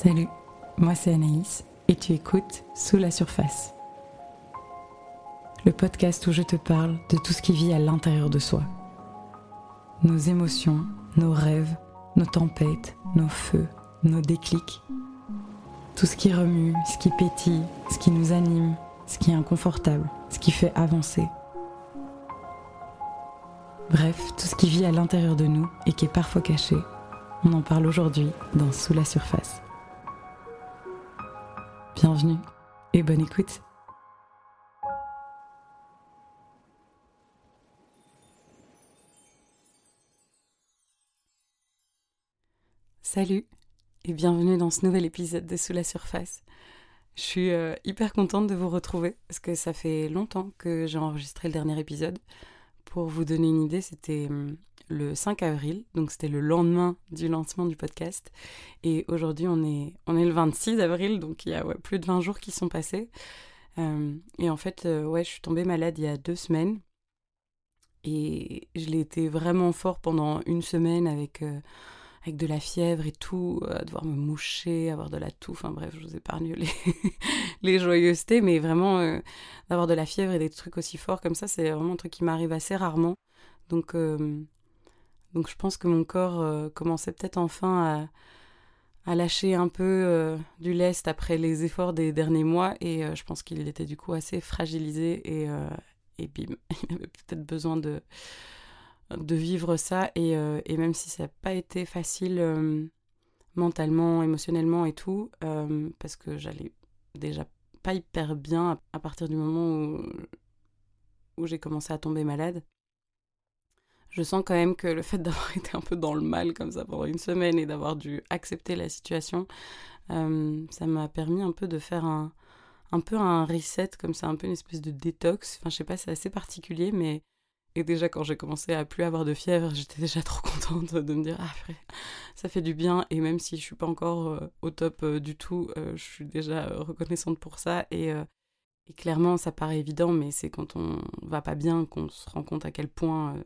Salut, moi c'est Anaïs et tu écoutes Sous la surface. Le podcast où je te parle de tout ce qui vit à l'intérieur de soi. Nos émotions, nos rêves, nos tempêtes, nos feux, nos déclics. Tout ce qui remue, ce qui pétille, ce qui nous anime, ce qui est inconfortable, ce qui fait avancer. Bref, tout ce qui vit à l'intérieur de nous et qui est parfois caché. On en parle aujourd'hui dans Sous la surface. Bienvenue et bonne écoute. Salut et bienvenue dans ce nouvel épisode de Sous la surface. Je suis euh, hyper contente de vous retrouver parce que ça fait longtemps que j'ai enregistré le dernier épisode. Pour vous donner une idée, c'était hum, le 5 avril, donc c'était le lendemain du lancement du podcast. Et aujourd'hui, on est, on est le 26 avril, donc il y a plus de 20 jours qui sont passés. Euh, et en fait, euh, ouais, je suis tombée malade il y a deux semaines. Et je l'ai été vraiment fort pendant une semaine avec, euh, avec de la fièvre et tout, à devoir me moucher, avoir de la toux. Enfin bref, je vous épargne les, joyeusetés, mais vraiment d'avoir de la fièvre et des trucs aussi forts comme ça, c'est vraiment un truc qui m'arrive assez rarement. Donc donc je pense que mon corps euh, commençait peut-être enfin à, lâcher un peu euh, du lest après les efforts des derniers mois et euh, je pense qu'il était du coup assez fragilisé et, et bim, il avait peut-être besoin de, de vivre ça et, et même si ça n'a pas été facile mentalement, émotionnellement et tout, parce que j'allais déjà pas hyper bien à, partir du moment où, j'ai commencé à tomber malade je sens quand même que le fait d'avoir été un peu dans le mal comme ça pendant une semaine et d'avoir dû accepter la situation, euh, ça m'a permis un peu de faire un, un peu un reset, comme ça, un peu une espèce de détox. Enfin, je sais pas, c'est assez particulier, mais. Et déjà, quand j'ai commencé à plus avoir de fièvre, j'étais déjà trop contente de me dire, ah, ça fait du bien. Et même si je suis pas encore euh, au top euh, du tout, je suis déjà reconnaissante pour ça. Et, clairement, ça paraît évident, mais c'est quand on va pas bien qu'on se rend compte à quel point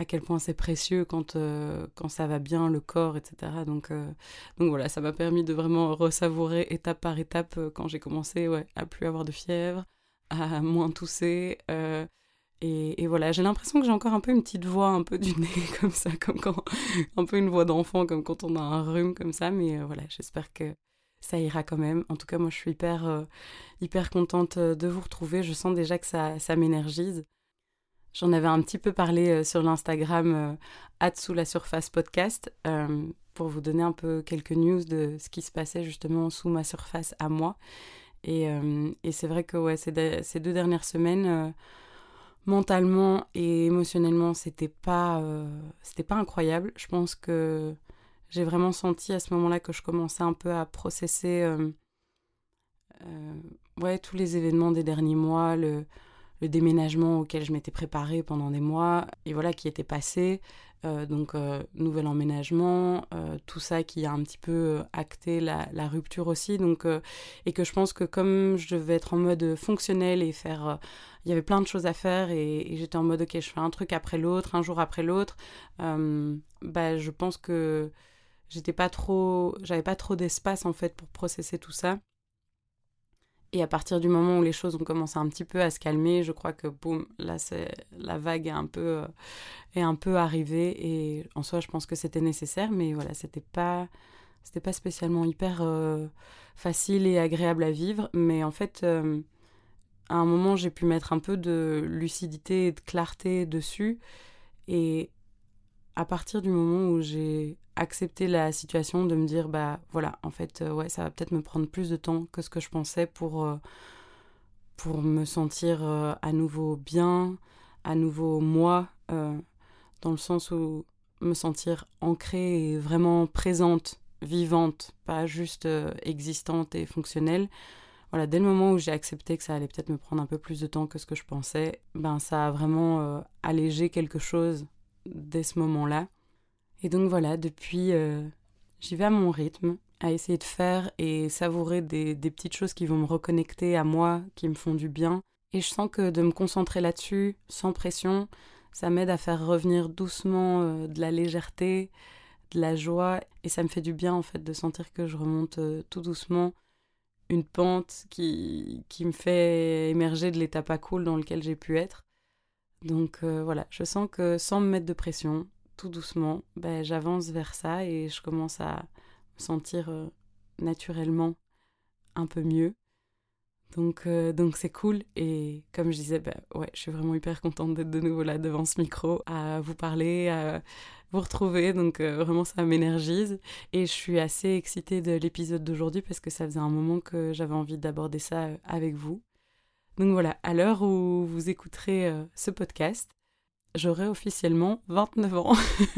à quel point c'est précieux quand, euh, ça va bien, le corps, etc. Donc, euh, voilà, ça m'a permis de vraiment ressavourer étape par étape euh, quand j'ai commencé à plus avoir de fièvre, à moins tousser. Et, voilà, j'ai l'impression que j'ai encore un peu une petite voix un peu du nez comme ça, comme quand un peu une voix d'enfant, comme quand on a un rhume comme ça. Mais voilà, j'espère que ça ira quand même. En tout cas, moi, je suis hyper, hyper contente de vous retrouver. Je sens déjà que ça, ça m'énergise. J'en avais un petit peu parlé euh, sur l'Instagram euh, sous la surface podcast euh, pour vous donner un peu quelques news de ce qui se passait justement sous ma surface à moi. Et, et c'est vrai que ouais, ces, ces, deux dernières semaines, mentalement et émotionnellement, c'était pas, c'était pas incroyable. Je pense que j'ai vraiment senti à ce moment-là que je commençais un peu à processer ouais, tous les événements des derniers mois, le, déménagement auquel je m'étais préparée pendant des mois, et voilà, qui était passé. Euh, donc, euh, nouvel emménagement, euh, tout ça qui a un petit peu acté la, rupture aussi. Et que je pense que comme je devais être en mode fonctionnel et faire. Il y avait plein de choses à faire et, j'étais en mode, ok, je fais un truc après l'autre, un jour après l'autre. bah, je pense que j'étais pas trop. J'avais pas trop d'espace en fait pour processer tout ça. Et à partir du moment où les choses ont commencé un petit peu à se calmer, je crois que boum, là c'est la vague est un peu euh, est un peu arrivée et en soi je pense que c'était nécessaire, mais voilà c'était pas c'était pas spécialement hyper euh, facile et agréable à vivre, mais en fait euh, à un moment j'ai pu mettre un peu de lucidité et de clarté dessus et à partir du moment où j'ai accepter la situation, de me dire, bah voilà, en fait, euh, ouais, ça va peut-être me prendre plus de temps que ce que je pensais pour, euh, pour me sentir euh, à nouveau bien, à nouveau moi, dans le sens où me sentir ancrée et vraiment présente, vivante, pas juste existante et fonctionnelle. Voilà, dès le moment où j'ai accepté que ça allait peut-être me prendre un peu plus de temps que ce que je pensais, ben ça a vraiment allégé quelque chose dès ce moment-là. Et donc voilà, depuis, euh, j'y vais à mon rythme, à essayer de faire et savourer des, petites choses qui vont me reconnecter à moi, qui me font du bien. Et je sens que de me concentrer là-dessus, sans pression, ça m'aide à faire revenir doucement euh, de la légèreté, de la joie et ça me fait du bien en fait de sentir que je remonte euh, tout doucement une pente qui, qui me fait émerger de l'état pas cool dans lequel j'ai pu être. Donc euh, voilà, je sens que sans me mettre de pression, tout doucement, ben, j'avance vers ça et je commence à me sentir euh, naturellement un peu mieux. Donc euh, donc c'est cool et comme je disais, ben, ouais, je suis vraiment hyper contente d'être de nouveau là devant ce micro, à vous parler, à vous retrouver. Donc vraiment ça m'énergise et je suis assez excitée de l'épisode d'aujourd'hui parce que ça faisait un moment que j'avais envie d'aborder ça avec vous. Donc voilà, à l'heure où vous écouterez euh, ce podcast, j'aurai officiellement 29 ans.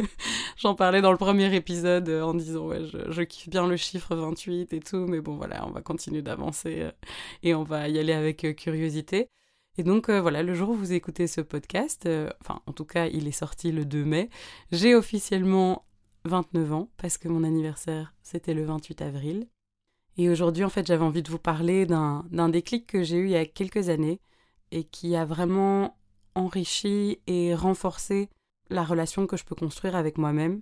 J'en parlais dans le premier épisode euh, en disant ouais, je, kiffe bien le chiffre 28 et tout, mais bon voilà, on va continuer d'avancer euh, et on va y aller avec curiosité. Et donc voilà, le jour où vous écoutez ce podcast, enfin en tout cas il est sorti le 2 mai, j'ai officiellement 29 ans parce que mon anniversaire c'était le 28 avril. Et aujourd'hui, en fait, j'avais envie de vous parler d'un déclic que j'ai eu il y a quelques années et qui a vraiment enrichi et renforcé la relation que je peux construire avec moi-même.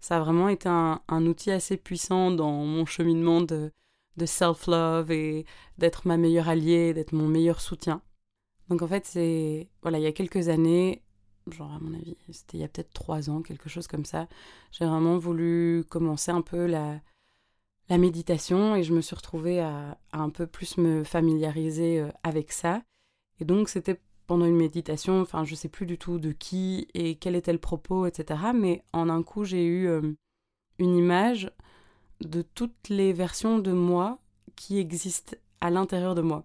Ça a vraiment été un, outil assez puissant dans mon cheminement de, self-love et d'être ma meilleure alliée, d'être mon meilleur soutien. Donc en fait, c'est voilà, il y a quelques années, genre à mon avis, c'était il y a peut-être trois ans, quelque chose comme ça, j'ai vraiment voulu commencer un peu la, méditation et je me suis retrouvée à, un peu plus me familiariser euh, avec ça. Et donc c'était pendant une méditation, enfin je sais plus du tout de qui et quel était le propos, etc. Mais en un coup j'ai eu euh, une image de toutes les versions de moi qui existent à l'intérieur de moi.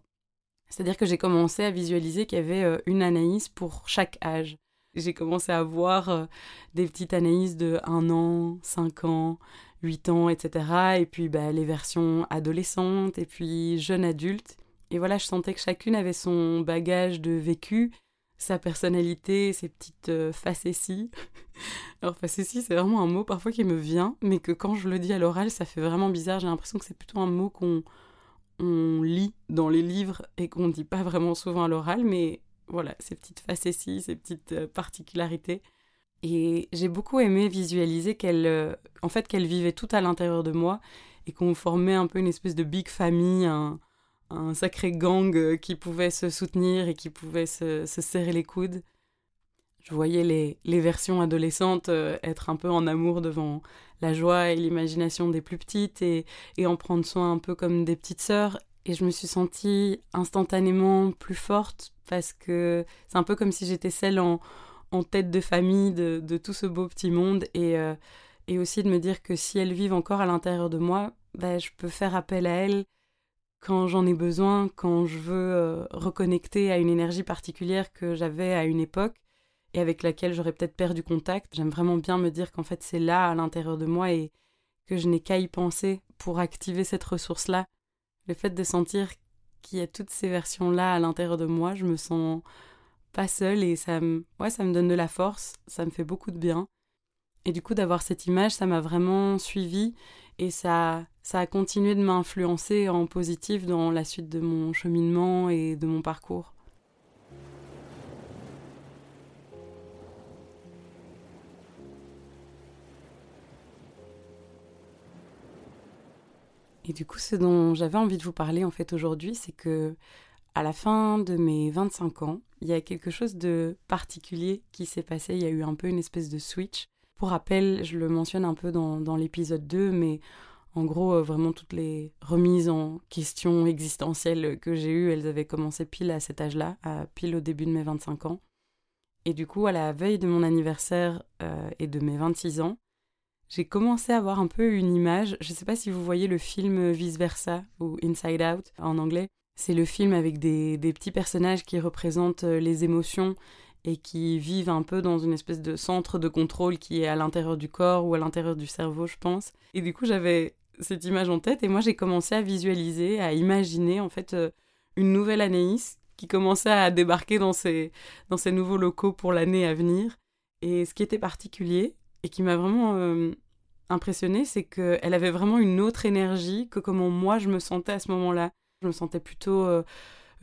C'est-à-dire que j'ai commencé à visualiser qu'il y avait euh, une Anaïs pour chaque âge. J'ai commencé à voir des petites Anaïs de 1 an, 5 ans, 8 ans, etc. Et puis bah, les versions adolescentes et puis jeunes adultes. Et voilà, je sentais que chacune avait son bagage de vécu, sa personnalité, ses petites euh, facéties. Alors facéties, c'est vraiment un mot parfois qui me vient, mais que quand je le dis à l'oral, ça fait vraiment bizarre. J'ai l'impression que c'est plutôt un mot qu'on on lit dans les livres et qu'on ne dit pas vraiment souvent à l'oral, mais voilà, ces petites facéties, ces petites euh, particularités. Et j'ai beaucoup aimé visualiser qu'elle, euh, en fait, qu'elle vivait tout à l'intérieur de moi et qu'on formait un peu une espèce de big famille, un sacré gang euh, qui pouvait se soutenir et qui pouvait se, se serrer les coudes. Je voyais les, versions adolescentes euh, être un peu en amour devant la joie et l'imagination des plus petites et, en prendre soin un peu comme des petites sœurs. Et je me suis sentie instantanément plus forte parce que c'est un peu comme si j'étais celle en, tête de famille de, tout ce beau petit monde et, euh, et aussi de me dire que si elles vivent encore à l'intérieur de moi, bah, je peux faire appel à elles quand j'en ai besoin, quand je veux euh, reconnecter à une énergie particulière que j'avais à une époque et avec laquelle j'aurais peut-être perdu contact. J'aime vraiment bien me dire qu'en fait c'est là à l'intérieur de moi et que je n'ai qu'à y penser pour activer cette ressource-là. Le fait de sentir qu'il y a toutes ces versions-là à l'intérieur de moi, je me sens pas seule et ça me, ouais, ça me donne de la force, ça me fait beaucoup de bien. Et du coup, d'avoir cette image, ça m'a vraiment suivi et ça, ça a continué de m'influencer en positif dans la suite de mon cheminement et de mon parcours. Et du coup, ce dont j'avais envie de vous parler en fait aujourd'hui, c'est que à la fin de mes 25 ans, il y a quelque chose de particulier qui s'est passé. Il y a eu un peu une espèce de switch. Pour rappel, je le mentionne un peu dans, l'épisode 2, mais en gros, euh, vraiment toutes les remises en question existentielles que j'ai eues, elles avaient commencé pile à cet âge-là, pile au début de mes 25 ans. Et du coup, à la veille de mon anniversaire euh, et de mes 26 ans, j'ai commencé à avoir un peu une image. Je ne sais pas si vous voyez le film Vice Versa ou Inside Out en anglais. C'est le film avec des, petits personnages qui représentent euh, les émotions et qui vivent un peu dans une espèce de centre de contrôle qui est à l'intérieur du corps ou à l'intérieur du cerveau, je pense. Et du coup, j'avais cette image en tête et moi, j'ai commencé à visualiser, à imaginer en fait euh, une nouvelle Anaïs qui commençait à débarquer dans ces, dans nouveaux locaux pour l'année à venir. Et ce qui était particulier et qui m'a vraiment euh, impressionnée, c'est qu'elle avait vraiment une autre énergie que comment moi je me sentais à ce moment-là. Je me sentais plutôt euh,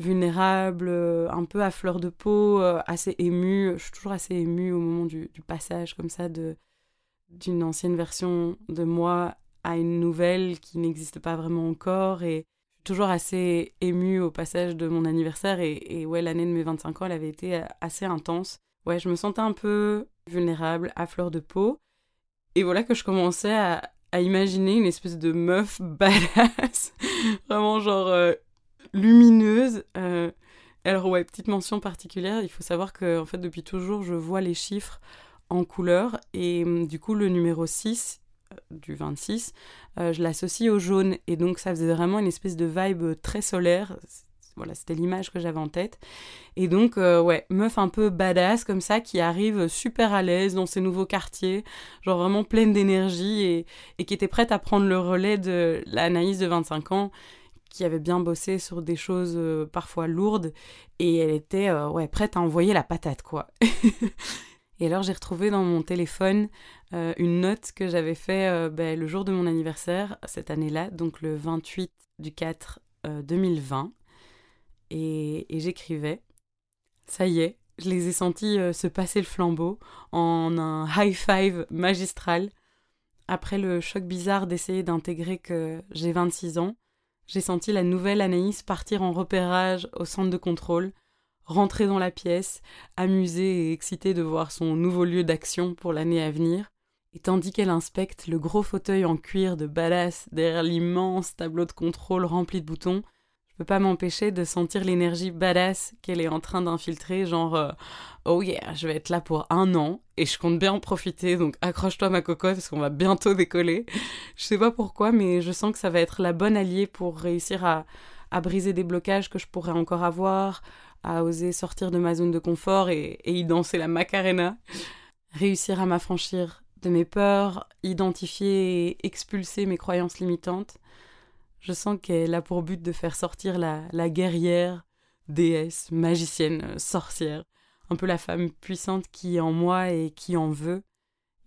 vulnérable, euh, un peu à fleur de peau, euh, assez émue. Je suis toujours assez émue au moment du, passage comme ça d'une ancienne version de moi à une nouvelle qui n'existe pas vraiment encore et je suis toujours assez émue au passage de mon anniversaire et, ouais l'année de mes 25 ans elle avait été assez intense. Ouais je me sentais un peu vulnérable, à fleur de peau et voilà que je commençais à, à imaginer une espèce de meuf badass, vraiment genre euh, lumineuse. Euh. Alors ouais, petite mention particulière, il faut savoir que en fait depuis toujours je vois les chiffres en couleur et hum, du coup le numéro 6 euh, du 26, je l'associe au jaune et donc ça faisait vraiment une espèce de vibe très solaire. Voilà, c'était l'image que j'avais en tête. Et donc, euh, ouais, meuf un peu badass comme ça, qui arrive super à l'aise dans ses nouveaux quartiers, genre vraiment pleine d'énergie et, et, qui était prête à prendre le relais de l'Anaïs de 25 ans, qui avait bien bossé sur des choses euh, parfois lourdes, et elle était, euh, ouais, prête à envoyer la patate, quoi. et alors, j'ai retrouvé dans mon téléphone une note que j'avais fait ben, le jour de mon anniversaire, cette année-là, donc le 28 du 4 2020 et, j'écrivais. Ça y est, je les ai sentis euh, se passer le flambeau en un high five magistral. Après le choc bizarre d'essayer d'intégrer que j'ai 26 ans, j'ai senti la nouvelle Anaïs partir en repérage au centre de contrôle, rentrer dans la pièce, amusée et excitée de voir son nouveau lieu d'action pour l'année à venir. Et tandis qu'elle inspecte le gros fauteuil en cuir de badass derrière l'immense tableau de contrôle rempli de boutons, peux pas m'empêcher de sentir l'énergie badass qu'elle est en train d'infiltrer, genre euh, oh yeah, je vais être là pour un an et je compte bien en profiter, donc accroche-toi ma cocotte parce qu'on va bientôt décoller. Je sais pas pourquoi, mais je sens que ça va être la bonne alliée pour réussir à, à briser des blocages que je pourrais encore avoir, à oser sortir de ma zone de confort et, et y danser la macarena, réussir à m'affranchir de mes peurs, identifier et expulser mes croyances limitantes je sens qu'elle a pour but de faire sortir la, guerrière, déesse, magicienne, euh, sorcière, un peu la femme puissante qui est en moi et qui en veut.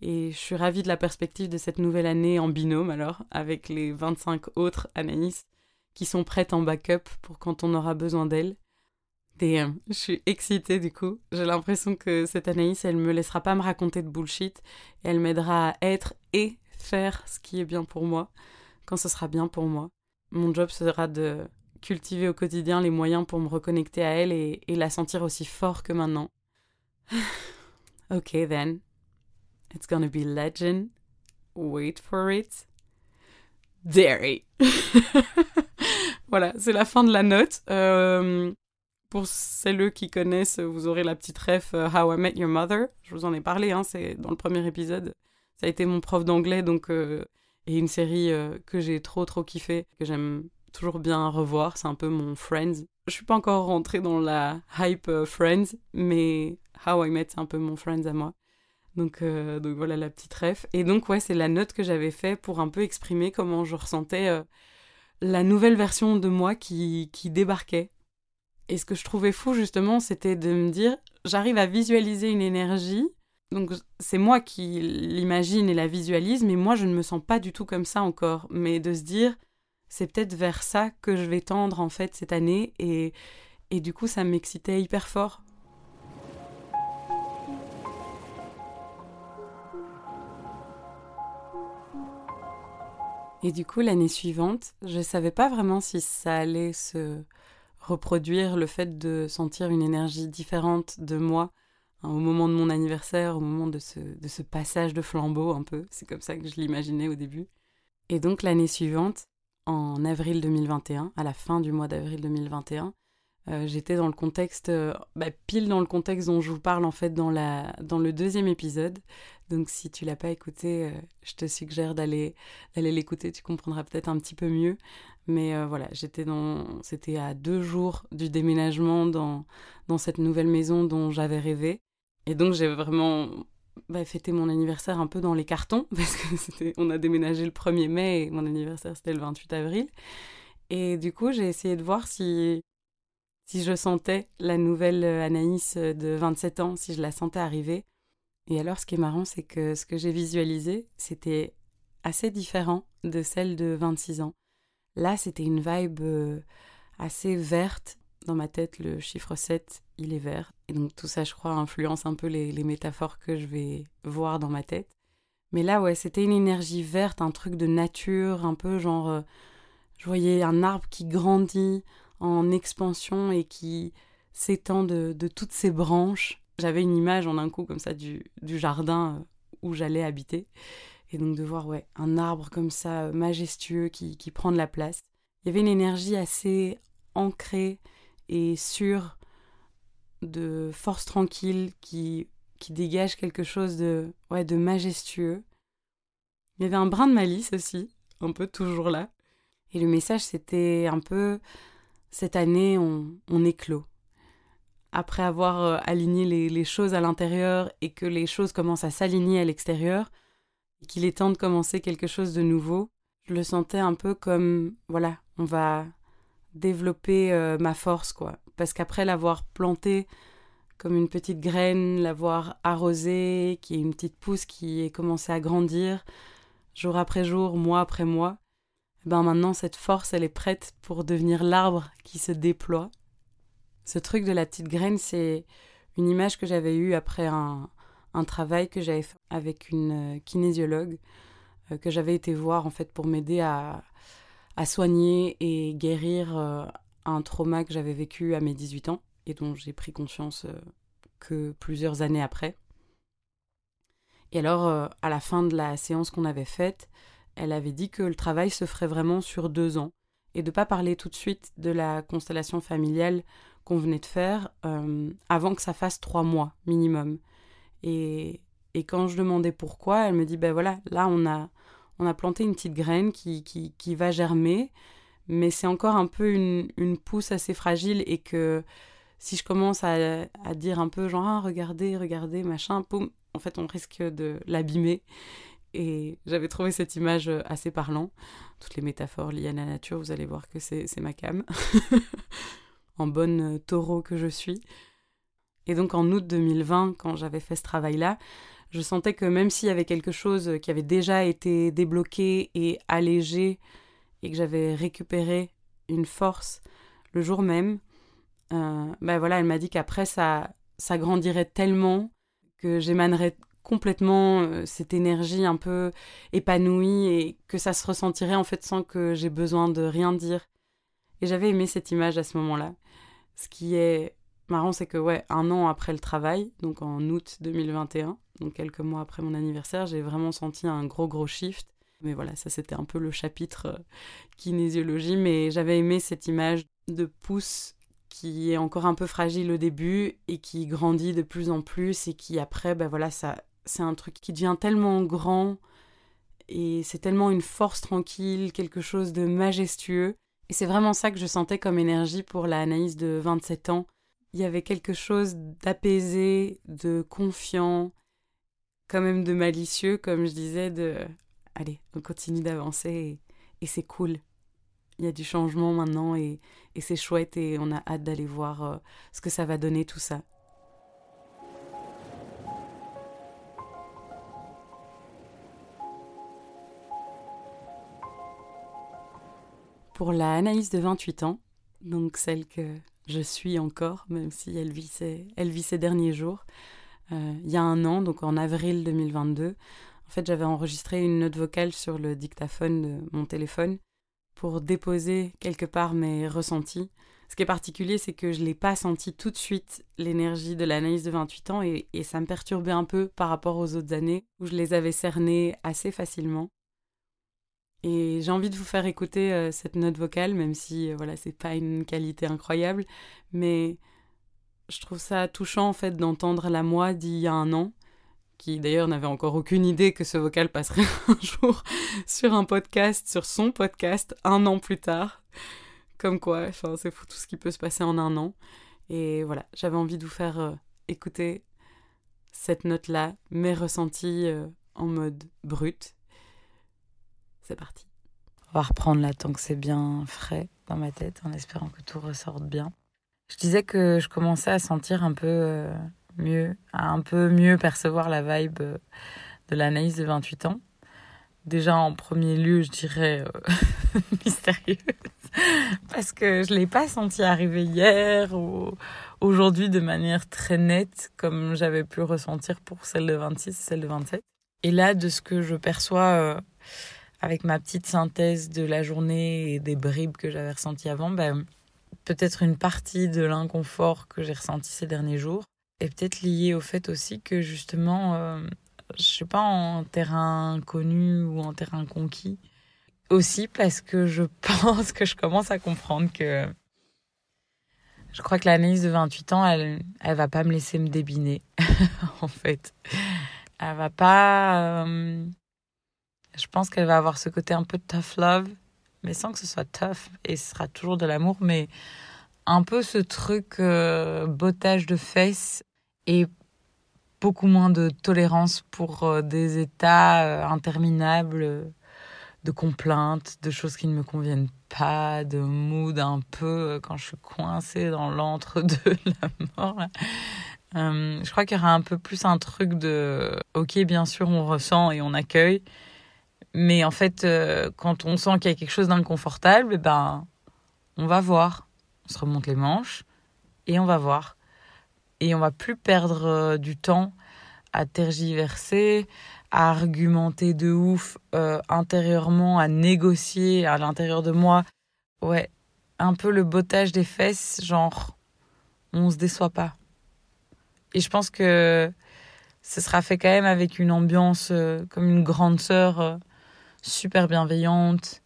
Et je suis ravie de la perspective de cette nouvelle année en binôme alors, avec les 25 autres Anaïs qui sont prêtes en backup pour quand on aura besoin d'elles. Et je suis excitée du coup. J'ai l'impression que cette Anaïs, elle me laissera pas me raconter de bullshit. Elle m'aidera à être et faire ce qui est bien pour moi, quand ce sera bien pour moi. Mon job sera de cultiver au quotidien les moyens pour me reconnecter à elle et, la sentir aussi fort que maintenant. ok then. It's gonna be legend. Wait for it. Dairy. voilà, c'est la fin de la note. Euh, pour celles qui connaissent, vous aurez la petite ref euh, How I Met Your Mother. Je vous en ai parlé, hein, c'est dans le premier épisode. Ça a été mon prof d'anglais, donc euh, et une série euh, que j'ai trop trop kiffé, que j'aime toujours bien revoir, c'est un peu mon Friends. Je suis pas encore rentrée dans la hype euh, Friends, mais How I Met, c'est un peu mon Friends à moi. Donc, euh, donc voilà la petite ref. Et donc ouais, c'est la note que j'avais fait pour un peu exprimer comment je ressentais la nouvelle version de moi qui, qui débarquait. Et ce que je trouvais fou justement, c'était de me dire, j'arrive à visualiser une énergie donc c'est moi qui l'imagine et la visualise, mais moi je ne me sens pas du tout comme ça encore. Mais de se dire, c'est peut-être vers ça que je vais tendre en fait cette année, et, et du coup ça m'excitait hyper fort. Et du coup, l'année suivante, je ne savais pas vraiment si ça allait se reproduire, le fait de sentir une énergie différente de moi Hein, au moment de mon anniversaire, au moment de ce, passage de flambeau un peu. C'est comme ça que je l'imaginais au début. Et donc l'année suivante, en avril 2021, à la fin du mois d'avril 2021, euh, j'étais dans le contexte, euh, bah, pile dans le contexte dont je vous parle en fait dans, la, dans le deuxième épisode. Donc si tu l'as pas écouté, euh, je te suggère d'aller d'aller l'écouter, tu comprendras peut-être un petit peu mieux. Mais voilà, j'étais dans, c'était à deux jours du déménagement dans dans cette nouvelle maison dont j'avais rêvé. Et donc j'ai vraiment bah, fêté mon anniversaire un peu dans les cartons, parce que on a déménagé le 1er mai et mon anniversaire c'était le 28 avril. Et du coup j'ai essayé de voir si, si je sentais la nouvelle Anaïs de 27 ans, si je la sentais arriver. Et alors ce qui est marrant, c'est que ce que j'ai visualisé, c'était assez différent de celle de 26 ans. Là, c'était une vibe euh, assez verte, dans ma tête, le chiffre 7, il est vert. Et donc tout ça, je crois, influence un peu les, métaphores que je vais voir dans ma tête. Mais là, ouais, c'était une énergie verte, un truc de nature, un peu genre. Euh, je voyais un arbre qui grandit en expansion et qui s'étend de, toutes ses branches. J'avais une image en un coup comme ça du, jardin euh, où j'allais habiter. Et donc de voir ouais, un arbre comme ça, majestueux, qui, qui prend de la place. Il y avait une énergie assez ancrée et sûre de force tranquille qui, qui dégage quelque chose de, ouais, de majestueux. Il y avait un brin de malice aussi, un peu toujours là. Et le message, c'était un peu cette année, on, on éclot. Après avoir euh, aligné les, les choses à l'intérieur et que les choses commencent à s'aligner à l'extérieur, qu'il est temps de commencer quelque chose de nouveau, je le sentais un peu comme, voilà, on va développer euh, ma force, quoi. Parce qu'après l'avoir planté comme une petite graine, l'avoir arrosée, qui est une petite pousse qui est commencé à grandir, jour après jour, mois après mois, eh ben maintenant cette force, elle est prête pour devenir l'arbre qui se déploie. Ce truc de la petite graine, c'est une image que j'avais eue après un, un travail que j'avais fait avec une euh, kinésiologue, euh, que j'avais été voir en fait pour m'aider à, à soigner et guérir euh, un trauma que j'avais vécu à mes 18 ans et dont j'ai pris conscience euh, que plusieurs années après. Et alors, euh, à la fin de la séance qu'on avait faite, elle avait dit que le travail se ferait vraiment sur deux ans et de ne pas parler tout de suite de la constellation familiale qu'on venait de faire avant que ça fasse trois mois minimum. Et, et quand je demandais pourquoi, elle me dit ben voilà, là on a on a planté une petite graine qui, qui, qui va germer, mais c'est encore un peu une, une, pousse assez fragile et que si je commence à, à dire un peu genre ah, regardez, regardez, machin, poum, en fait on risque de l'abîmer. Et j'avais trouvé cette image assez parlant. Toutes les métaphores liées à la nature, vous allez voir que c'est ma cam. en bonne taureau que je suis. Et donc en août 2020, quand j'avais fait ce travail-là, je sentais que même s'il y avait quelque chose qui avait déjà été débloqué et allégé, et que j'avais récupéré une force le jour même, ben voilà, elle m'a dit qu'après ça, ça grandirait tellement que j'émanerais complètement euh, cette énergie un peu épanouie et que ça se ressentirait en fait sans que j'ai besoin de rien dire. Et j'avais aimé cette image à ce moment-là. Ce qui est marrant, c'est que ouais, un an après le travail, donc en août 2021, donc quelques mois après mon anniversaire, j'ai vraiment senti un gros gros shift. Mais voilà, ça c'était un peu le chapitre euh, kinésiologie, mais j'avais aimé cette image de pouce qui est encore un peu fragile au début et qui grandit de plus en plus et qui après, ben voilà, ça, c'est un truc qui devient tellement grand et c'est tellement une force tranquille, quelque chose de majestueux. Et c'est vraiment ça que je sentais comme énergie pour la Anaïs de 27 ans. Il y avait quelque chose d'apaisé, de confiant, quand même de malicieux, comme je disais, de allez, on continue d'avancer et, c'est cool. Il y a du changement maintenant et, c'est chouette et on a hâte d'aller voir euh, ce que ça va donner tout ça. Pour la Anaïs de 28 ans, donc celle que je suis encore, même si elle vit elle vit ses derniers jours, euh, il y a un an, donc en avril 2022. Fait, j'avais enregistré une note vocale sur le dictaphone de mon téléphone pour déposer quelque part mes ressentis. Ce qui est particulier, c'est que je ne l'ai pas senti tout de suite, l'énergie de l'analyse de 28 ans, et, ça me perturbait un peu par rapport aux autres années, où je les avais cernés assez facilement. Et j'ai envie de vous faire écouter euh, cette note vocale, même si euh, voilà, c'est pas une qualité incroyable, mais je trouve ça touchant en fait d'entendre la moi d'il y a un an, qui d'ailleurs n'avait encore aucune idée que ce vocal passerait un jour sur un podcast, sur son podcast, un an plus tard. Comme quoi, c'est fou tout ce qui peut se passer en un an. Et voilà, j'avais envie de vous faire euh, écouter cette note-là, mes ressentis euh, en mode brut. C'est parti. On va reprendre là tant que c'est bien frais dans ma tête, en espérant que tout ressorte bien. Je disais que je commençais à sentir un peu euh, mieux, à un peu mieux percevoir la vibe euh, de l'analyse de 28 ans. Déjà en premier lieu, je dirais euh, mystérieuse, parce que je l'ai pas senti arriver hier ou aujourd'hui de manière très nette, comme j'avais pu ressentir pour celle de 26 et celle de 27. Et là, de ce que je perçois euh, avec ma petite synthèse de la journée et des bribes que j'avais ressenties avant, ben, peut-être une partie de l'inconfort que j'ai ressenti ces derniers jours est peut-être liée au fait aussi que justement, euh, je sais pas, en terrain connu ou en terrain conquis, aussi parce que je pense que je commence à comprendre que je crois que l'analyse de 28 ans, elle, elle va pas me laisser me débiner, en fait. Elle va pas. Euh, je pense qu'elle va avoir ce côté un peu tough love, mais sans que ce soit tough, et ce sera toujours de l'amour, mais un peu ce truc euh, bottage de fesses et beaucoup moins de tolérance pour euh, des états interminables de complaintes, de choses qui ne me conviennent pas, de mood un peu euh, quand je suis coincée dans l'entre-deux de la mort. Euh, je crois qu'il y aura un peu plus un truc de ok bien sûr on ressent et on accueille mais en fait euh, quand on sent qu'il y a quelque chose d'inconfortable eh ben on va voir on se remonte les manches et on va voir et on va plus perdre du temps à tergiverser à argumenter de ouf euh, intérieurement, à négocier à l'intérieur de moi. Ouais, un peu le bottage des fesses, genre, on se déçoit pas. Et je pense que ce sera fait quand même avec une ambiance euh, comme une grande sœur euh, super bienveillante,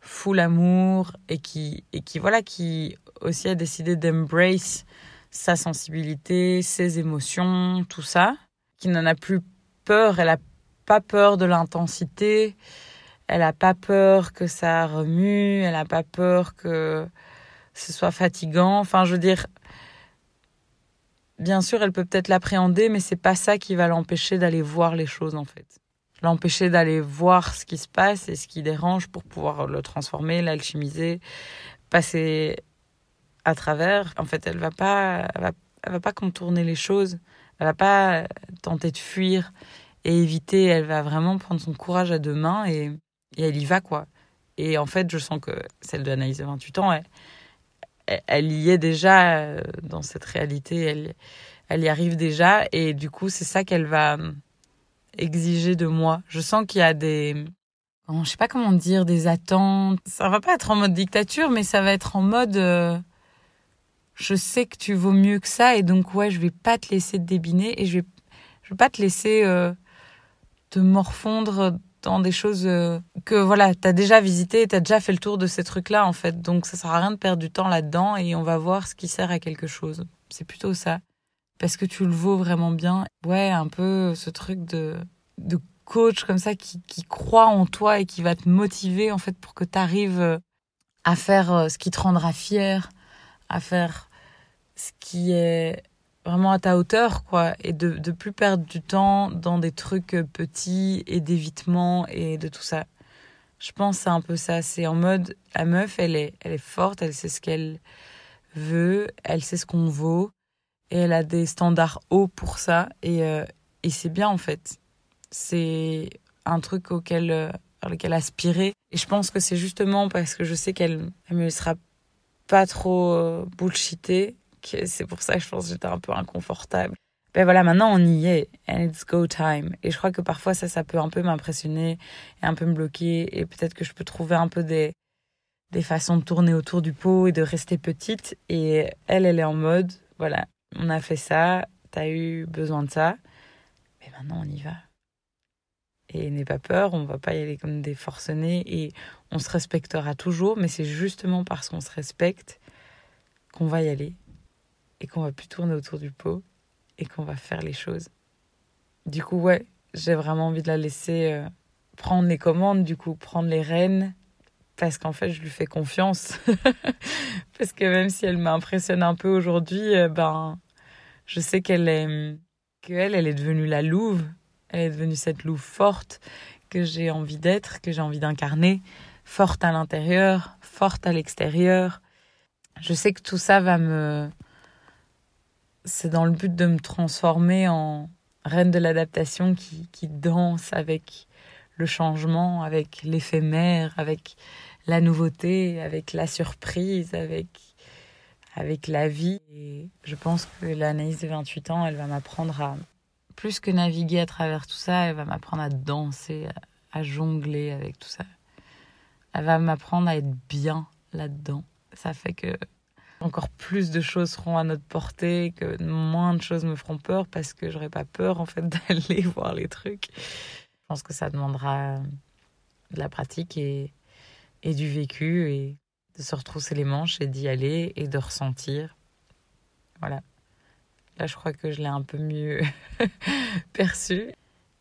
full amour et qui, et qui, voilà, qui aussi a décidé d'embrace sa sensibilité, ses émotions, tout ça, qui n'en a plus peur, elle a pas peur de l'intensité, elle a pas peur que ça remue, elle a pas peur que ce soit fatigant. Enfin, je veux dire, bien sûr, elle peut peut-être l'appréhender, mais c'est pas ça qui va l'empêcher d'aller voir les choses en fait. L'empêcher d'aller voir ce qui se passe et ce qui dérange pour pouvoir le transformer, l'alchimiser, passer à travers. En fait, elle va pas, va, va pas contourner les choses. Elle va pas tenter de fuir et éviter. Elle va vraiment prendre son courage à deux mains et, elle y va, quoi. Et en fait, je sens que celle de de 28 ans, elle, elle, y est déjà euh, dans cette réalité. Elle, elle y arrive déjà. Et du coup, c'est ça qu'elle va euh, exiger de moi. Je sens qu'il y a des, je sais pas comment dire, des attentes. Ça va pas être en mode dictature, mais ça va être en mode, euh, je sais que tu vaux mieux que ça, et donc ouais, je vais pas te laisser te débiner, et je vais, je vais pas te laisser te morfondre dans des choses euh, que voilà, tu as déjà visité, tu as déjà fait le tour de ces trucs-là en fait. Donc ça sert à rien de perdre du temps là-dedans et on va voir ce qui sert à quelque chose. C'est plutôt ça. Parce que tu le vaux vraiment bien. Ouais, un peu ce truc de, de coach comme ça qui, qui croit en toi et qui va te motiver en fait pour que tu arrives euh, à faire euh, ce qui te rendra fier, à faire ce qui est vraiment à ta hauteur, quoi, et de de plus perdre du temps dans des trucs euh, petits et d'évitement et de tout ça. Je pense c'est un peu ça. C'est en mode la meuf, elle est elle est forte, elle sait ce qu'elle veut, elle sait ce qu'on vaut et elle a des standards hauts pour ça et euh, et c'est bien en fait. C'est un truc auquel euh, lequel aspirer et je pense que c'est justement parce que je sais qu'elle elle me sera pas trop euh, bullshitée c'est pour ça que je pense que j'étais un peu inconfortable. Ben voilà, maintenant on y est, and it's go time. Et je crois que parfois ça, ça peut un peu m'impressionner et un peu me bloquer, et peut-être que je peux trouver un peu des, des façons de tourner autour du pot et de rester petite. Et elle, elle est en mode, voilà, on a fait ça, t'as eu besoin de ça, mais maintenant on y va. Et n'aie pas peur, on va pas y aller comme des forcenés et on se respectera toujours, mais c'est justement parce qu'on se respecte qu'on va y aller et qu'on va plus tourner autour du pot et qu'on va faire les choses. Du coup, ouais, j'ai vraiment envie de la laisser euh, prendre les commandes, du coup, prendre les rênes, parce qu'en fait, je lui fais confiance. parce que même si elle m'impressionne un peu aujourd'hui, euh, ben, je sais qu'elle est, qu'elle, elle est devenue la louve. Elle est devenue cette louve forte que j'ai envie d'être, que j'ai envie d'incarner, forte à l'intérieur, forte à l'extérieur. Je sais que tout ça va me, c'est dans le but de me transformer en reine de l'adaptation qui, qui danse avec le changement, avec l'éphémère, avec la nouveauté, avec la surprise, avec, avec la vie. Et je pense que l'Anaïs de 28 ans, elle va m'apprendre à plus que naviguer à travers tout ça, elle va m'apprendre à danser, à, jongler avec tout ça. Elle va m'apprendre à être bien là-dedans. Ça fait que encore plus de choses seront à notre portée, que moins de choses me feront peur parce que j'aurai pas peur en fait d'aller voir les trucs. Je pense que ça demandera de la pratique et, et du vécu et de se retrousser les manches et d'y aller et de ressentir. Voilà. Là, je crois que je l'ai un peu mieux perçu.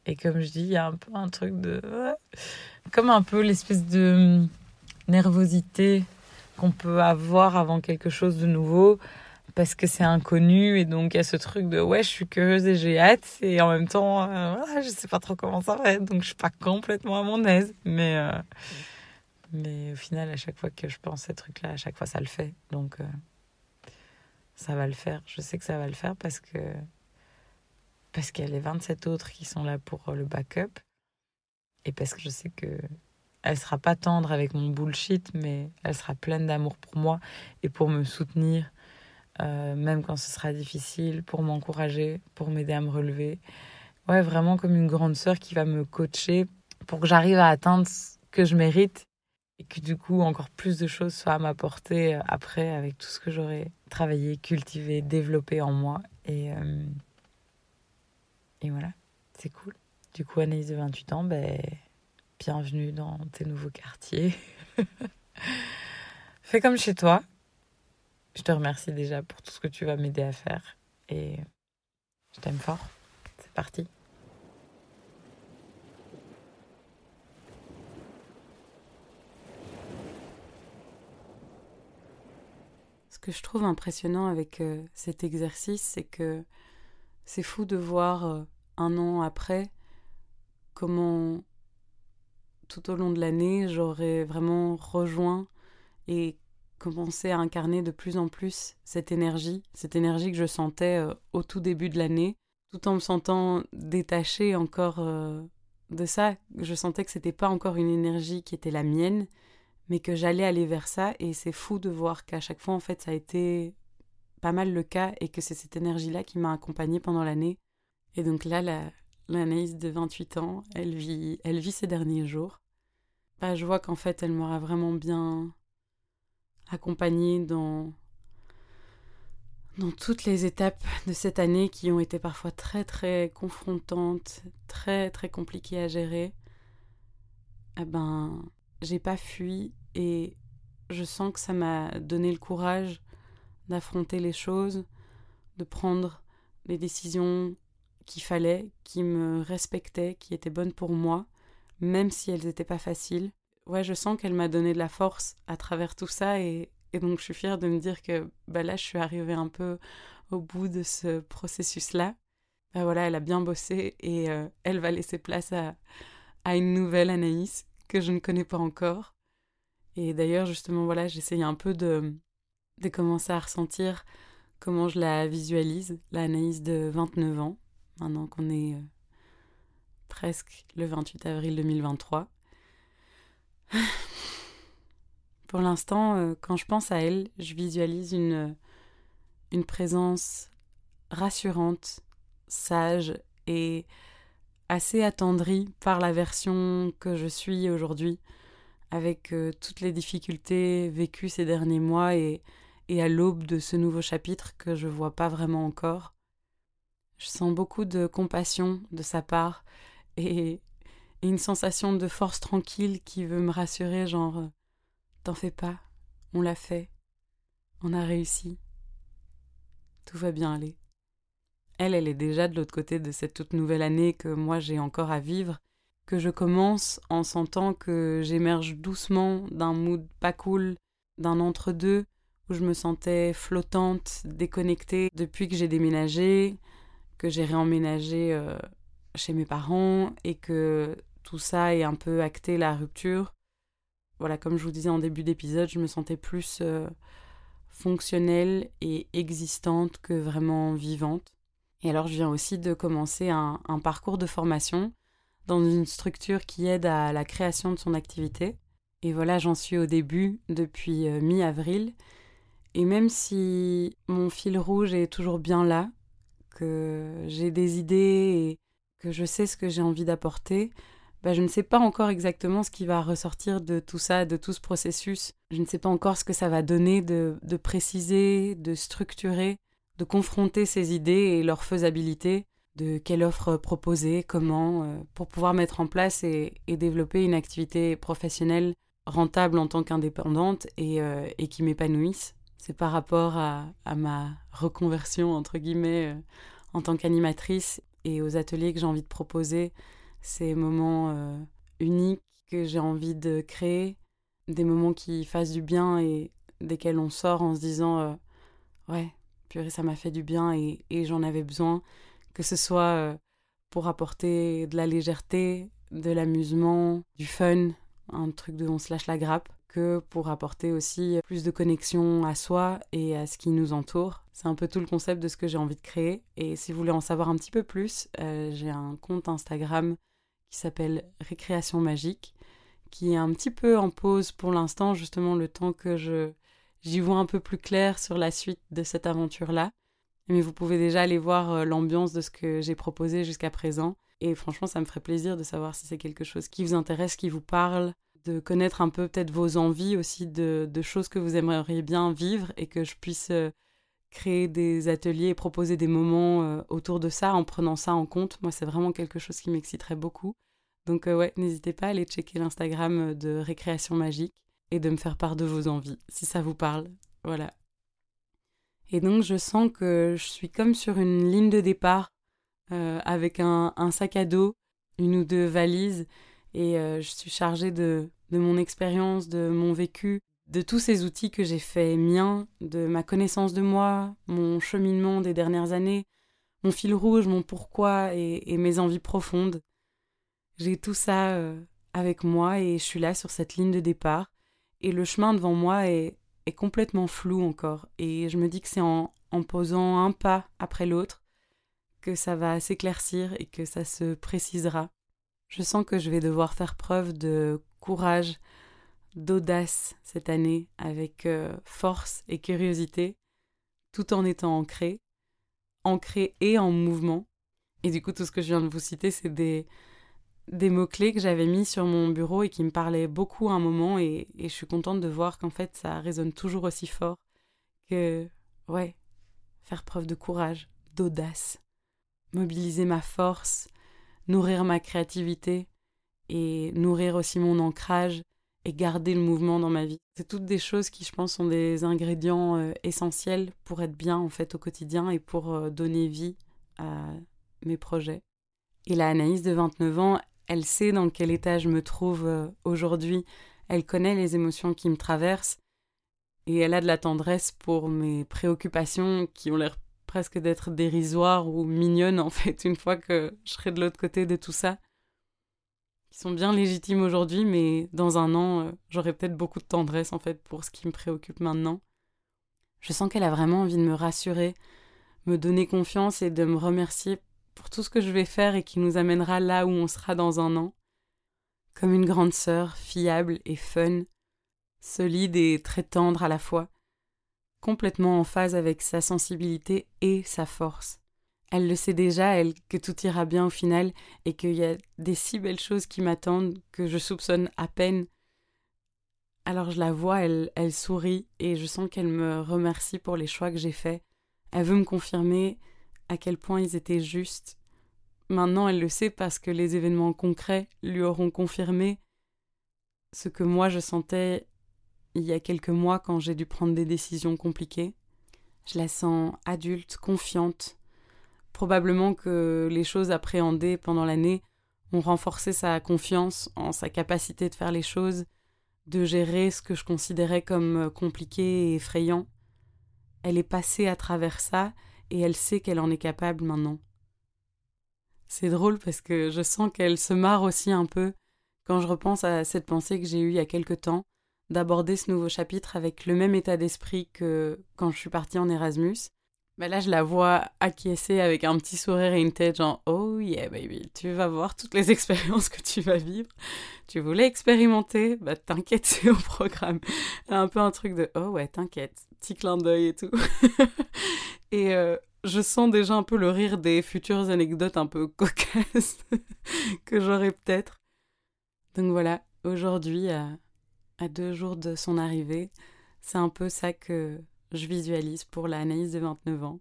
Et comme je dis, il y a un peu un truc de. Comme un peu l'espèce de nervosité qu'on peut avoir avant quelque chose de nouveau parce que c'est inconnu. Et donc il y a ce truc de ouais je suis curieuse et j'ai hâte. Et en même temps euh, je sais pas trop comment ça va être. Donc je suis pas complètement à mon aise. Mais euh, mais au final à chaque fois que je pense à ces trucs là à chaque fois ça le fait. Donc euh, ça va le faire. Je sais que ça va le faire parce que parce qu'il y a les 27 autres qui sont là pour le backup. Et parce que je sais que elle sera pas tendre avec mon bullshit mais elle sera pleine d'amour pour moi et pour me soutenir euh, même quand ce sera difficile, pour m'encourager, pour m'aider à me relever. Ouais, vraiment comme une grande sœur qui va me coacher pour que j'arrive à atteindre ce que je mérite et que du coup encore plus de choses soient à ma portée euh, après avec tout ce que j'aurai travaillé, cultivé, développé en moi. Et, euh, et voilà, c'est cool. Du coup, Anaïs de 28 ans, ben, bienvenue dans tes nouveaux quartiers. Fais comme chez toi, je te remercie déjà pour tout ce que tu vas m'aider à faire. Et je t'aime fort. C'est parti. Que je trouve impressionnant avec euh, cet exercice, c'est que c'est fou de voir euh, un an après comment tout au long de l'année j'aurais vraiment rejoint et commencer à incarner de plus en plus cette énergie, cette énergie que je sentais euh, au tout début de l'année, tout en me sentant détachée encore de ça. Je sentais que c'était pas encore une énergie qui était la mienne, mais que j'allais aller vers ça. Et c'est fou de voir qu'à chaque fois, en fait, ça a été pas mal le cas et que c'est cette énergie-là qui m'a accompagnée pendant l'année. Et donc là, la, l'Anaïs de 28 ans, elle vit, elle vit ces derniers jours. Bah, je vois qu'en fait, elle m'aura vraiment bien accompagnée dans, dans toutes les étapes de cette année qui ont été parfois très très confrontantes, très très compliquées à gérer, eh ben, j'ai pas fui et je sens que ça m'a donné le courage d'affronter les choses, de prendre les décisions qu'il fallait, qui me respectaient, qui étaient bonnes pour moi, même si elles n'étaient pas faciles ouais, je sens qu'elle m'a donné de la force à travers tout ça et, donc je suis fière de me dire que bah là, je suis arrivée un peu au bout de ce processus-là. Bah voilà, elle a bien bossé et euh, elle va laisser place à, à une nouvelle Anaïs que je ne connais pas encore. Et d'ailleurs, justement, voilà, j'essaye un peu de, de commencer à ressentir comment je la visualise, la Anaïs de 29 ans, maintenant qu'on est euh, presque le 28 avril 2023. Pour l'instant, euh, quand je pense à elle, je visualise une, une présence rassurante, sage et assez attendrie par la version que je suis aujourd'hui, avec euh, toutes les difficultés vécues ces derniers mois et, à l'aube de ce nouveau chapitre que je vois pas vraiment encore. Je sens beaucoup de compassion de sa part et et une sensation de force tranquille qui veut me rassurer, genre euh, T'en fais pas, on l'a fait, on a réussi, tout va bien aller. Elle, elle est déjà de l'autre côté de cette toute nouvelle année que moi j'ai encore à vivre, que je commence en sentant que j'émerge doucement d'un mood pas cool, d'un entre-deux, où je me sentais flottante, déconnectée depuis que j'ai déménagé, que j'ai réemménagé euh, chez mes parents et que tout ça est un peu acté la rupture. Voilà, comme je vous disais en début d'épisode, je me sentais plus euh, fonctionnelle et existante que vraiment vivante. Et alors je viens aussi de commencer un, parcours de formation dans une structure qui aide à la création de son activité. Et voilà, j'en suis au début depuis euh, mi-avril. Et même si mon fil rouge est toujours bien là, que j'ai des idées et que je sais ce que j'ai envie d'apporter, bah, je ne sais pas encore exactement ce qui va ressortir de tout ça, de tout ce processus. Je ne sais pas encore ce que ça va donner de, de préciser, de structurer, de confronter ces idées et leur faisabilité, de quelle offre proposer, comment, euh, pour pouvoir mettre en place et, développer une activité professionnelle rentable en tant qu'indépendante et, euh, et, qui m'épanouisse. C'est par rapport à, ma reconversion, entre guillemets, euh, en tant qu'animatrice et aux ateliers que j'ai envie de proposer ces moments uniques que j'ai envie de créer, des moments qui fassent du bien et desquels on sort en se disant ouais, purée, ça m'a fait du bien et, j'en avais besoin, que ce soit euh, pour apporter de la légèreté, de l'amusement, du fun, un truc de on se lâche la grappe, que pour apporter aussi plus de connexion à soi et à ce qui nous entoure. C'est un peu tout le concept de ce que j'ai envie de créer. Et si vous voulez en savoir un petit peu plus, j'ai un compte Instagram qui s'appelle Récréation magique, qui est un petit peu en pause pour l'instant, justement le temps que je j'y vois un peu plus clair sur la suite de cette aventure-là. Mais vous pouvez déjà aller voir euh, l'ambiance de ce que j'ai proposé jusqu'à présent. Et franchement, ça me ferait plaisir de savoir si c'est quelque chose qui vous intéresse, qui vous parle, de connaître un peu peut-être vos envies aussi de, choses que vous aimeriez bien vivre et que je puisse euh, créer des ateliers et proposer des moments euh, autour de ça en prenant ça en compte. Moi, c'est vraiment quelque chose qui m'exciterait beaucoup. Donc ouais, n'hésitez pas à aller checker l'Instagram de Récréation Magique et de me faire part de vos envies, si ça vous parle. Voilà. Et donc je sens que je suis comme sur une ligne de départ, avec un, sac à dos, une ou deux valises, et je suis chargée de, de mon expérience, de mon vécu, de tous ces outils que j'ai fait miens, de ma connaissance de moi, mon cheminement des dernières années, mon fil rouge, mon pourquoi et, mes envies profondes. J'ai tout ça euh, avec moi et je suis là sur cette ligne de départ. Et le chemin devant moi est, complètement flou encore. Et je me dis que c'est en, en posant un pas après l'autre que ça va s'éclaircir et que ça se précisera. Je sens que je vais devoir faire preuve de courage, d'audace cette année avec euh, force et curiosité, tout en étant ancré, ancré et en mouvement. Et du coup, tout ce que je viens de vous citer, c'est des, des mots-clés que j'avais mis sur mon bureau et qui me parlaient beaucoup à un moment. Et, je suis contente de voir qu'en fait, ça résonne toujours aussi fort que, ouais, faire preuve de courage, d'audace, mobiliser ma force, nourrir ma créativité et nourrir aussi mon ancrage et garder le mouvement dans ma vie. C'est toutes des choses qui, je pense, sont des ingrédients euh, essentiels pour être bien en fait au quotidien et pour euh, donner vie à mes projets. Et la Anaïs de 29 ans, elle sait dans quel état je me trouve euh, aujourd'hui. Elle connaît les émotions qui me traversent et elle a de la tendresse pour mes préoccupations qui ont l'air presque d'être dérisoires ou mignonnes en fait une fois que je serai de l'autre côté de tout ça qui sont bien légitimes aujourd'hui, mais dans un an, euh, j'aurai peut-être beaucoup de tendresse en fait pour ce qui me préoccupe maintenant. Je sens qu'elle a vraiment envie de me rassurer, me donner confiance et de me remercier pour tout ce que je vais faire et qui nous amènera là où on sera dans un an. Comme une grande sœur, fiable et fun, solide et très tendre à la fois, complètement en phase avec sa sensibilité et sa force. Elle le sait déjà, elle, que tout ira bien au final et qu'il y a des si belles choses qui m'attendent que je soupçonne à peine. Alors je la vois, elle, elle sourit et je sens qu'elle me remercie pour les choix que j'ai faits. Elle veut me confirmer à quel point ils étaient justes. Maintenant, elle le sait parce que les événements concrets lui auront confirmé ce que moi je sentais il y a quelques mois quand j'ai dû prendre des décisions compliquées. Je la sens adulte, confiante, Probablement que les choses appréhendées pendant l'année ont renforcé sa confiance en sa capacité de faire les choses, de gérer ce que je considérais comme compliqué et effrayant. Elle est passée à travers ça et elle sait qu'elle en est capable maintenant. C'est drôle parce que je sens qu'elle se marre aussi un peu quand je repense à cette pensée que j'ai eue il y a quelque temps, d'aborder ce nouveau chapitre avec le même état d'esprit que quand je suis partie en Erasmus, bah là, je la vois acquiescer avec un petit sourire et une tête genre Oh yeah, baby, tu vas voir toutes les expériences que tu vas vivre. Tu voulais expérimenter? Bah t'inquiète, c'est au programme. Un peu un truc de Oh ouais, t'inquiète, petit clin d'œil et tout. et, euh, je sens déjà un peu le rire des futures anecdotes un peu cocasses que j'aurai peut-être. Donc voilà, aujourd'hui, à, deux jours de son arrivée, c'est un peu ça que je visualise pour la Anaïs de 29 ans.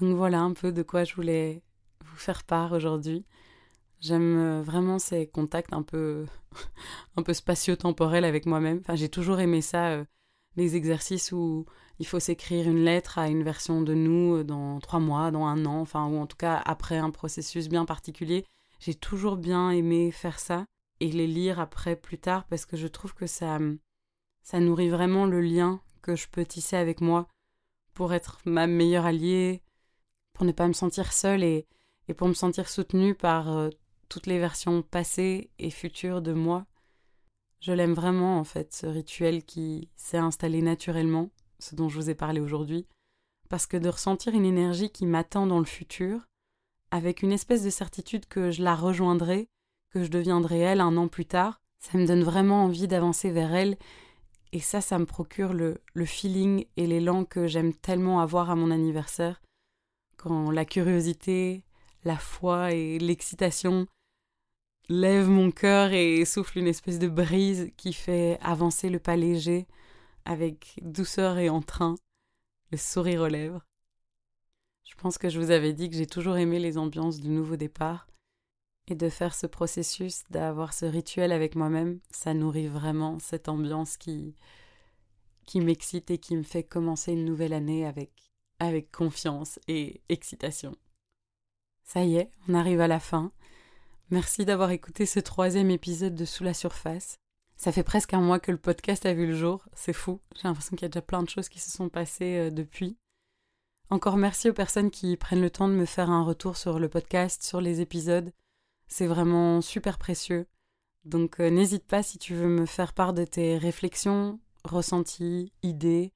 Donc voilà un peu de quoi je voulais vous faire part aujourd'hui. J'aime euh, vraiment ces contacts un peu, un peu spatio-temporels avec moi-même. Enfin, j'ai toujours aimé ça, euh, les exercices où il faut s'écrire une lettre à une version de nous euh, dans trois mois, dans un an, enfin, ou en tout cas après un processus bien particulier. J'ai toujours bien aimé faire ça et les lire après plus tard parce que je trouve que ça, ça nourrit vraiment le lien que je peux tisser avec moi pour être ma meilleure alliée, pour ne pas me sentir seule et, et pour me sentir soutenue par toutes les versions passées et futures de moi. Je l'aime vraiment en fait, ce rituel qui s'est installé naturellement, ce dont je vous ai parlé aujourd'hui, parce que de ressentir une énergie qui m'attend dans le futur, avec une espèce de certitude que je la rejoindrai, que je deviendrai elle un an plus tard, ça me donne vraiment envie d'avancer vers elle, et ça, ça me procure le, le feeling et l'élan que j'aime tellement avoir à mon anniversaire, quand la curiosité, la foi et l'excitation lève mon cœur et souffle une espèce de brise qui fait avancer le pas léger avec douceur et entrain, le sourire aux lèvres. Je pense que je vous avais dit que j'ai toujours aimé les ambiances du nouveau départ et de faire ce processus, d'avoir ce rituel avec moi-même, ça nourrit vraiment cette ambiance qui qui m'excite et qui me fait commencer une nouvelle année avec avec confiance et excitation. Ça y est, on arrive à la fin. Merci d'avoir écouté ce troisième épisode de Sous la surface. Ça fait presque un mois que le podcast a vu le jour, c'est fou. J'ai l'impression qu'il y a déjà plein de choses qui se sont passées euh, depuis. Encore merci aux personnes qui prennent le temps de me faire un retour sur le podcast, sur les épisodes. C'est vraiment super précieux. Donc euh, n'hésite pas si tu veux me faire part de tes réflexions, ressentis, idées,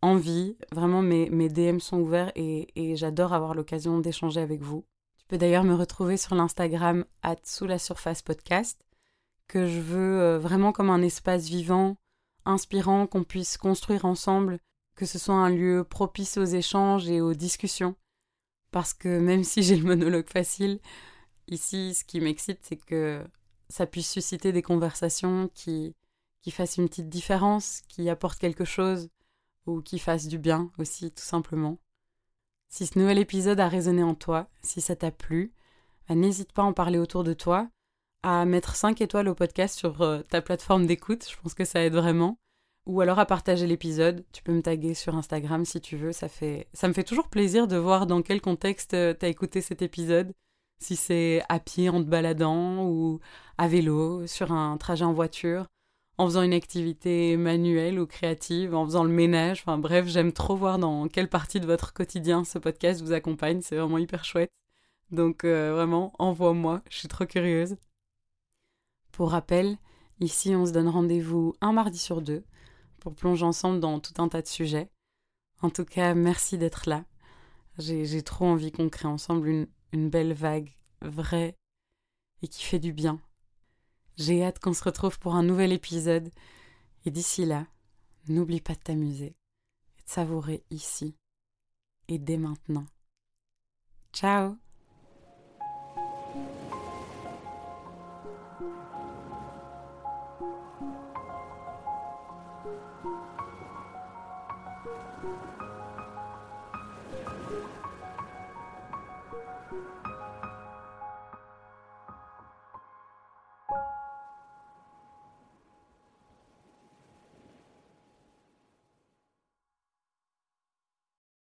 envies. Vraiment mes, mes DM sont ouverts et, et j'adore avoir l'occasion d'échanger avec vous. Tu peux d'ailleurs me retrouver sur l'Instagram sous la surface podcast, que je veux euh, vraiment comme un espace vivant, inspirant, qu'on puisse construire ensemble, que ce soit un lieu propice aux échanges et aux discussions. Parce que même si j'ai le monologue facile, ici, ce qui m'excite, c'est que ça puisse susciter des conversations qui, qui fassent une petite différence, qui apportent quelque chose, ou qui fassent du bien aussi, tout simplement. Si ce nouvel épisode a résonné en toi, si ça t'a plu, bah, n'hésite pas à en parler autour de toi, à mettre 5 étoiles au podcast sur euh, ta plateforme d'écoute, je pense que ça aide vraiment, ou alors à partager l'épisode. Tu peux me taguer sur Instagram si tu veux, ça ça me fait toujours plaisir de voir dans quel contexte euh, t'as écouté cet épisode, si c'est à pied en te baladant ou à vélo, sur un trajet en voiture en faisant une activité manuelle ou créative, en faisant le ménage. Enfin bref, j'aime trop voir dans quelle partie de votre quotidien ce podcast vous accompagne. C'est vraiment hyper chouette. Donc euh, vraiment, envoie-moi, je suis trop curieuse. Pour rappel, ici on se donne rendez-vous un mardi sur deux pour plonger ensemble dans tout un tas de sujets. En tout cas, merci d'être là. J'ai trop envie qu'on crée ensemble une, une belle vague, vraie, et qui fait du bien. J'ai hâte qu'on se retrouve pour un nouvel épisode. Et d'ici là, n'oublie pas de t'amuser et de savourer ici et dès maintenant. Ciao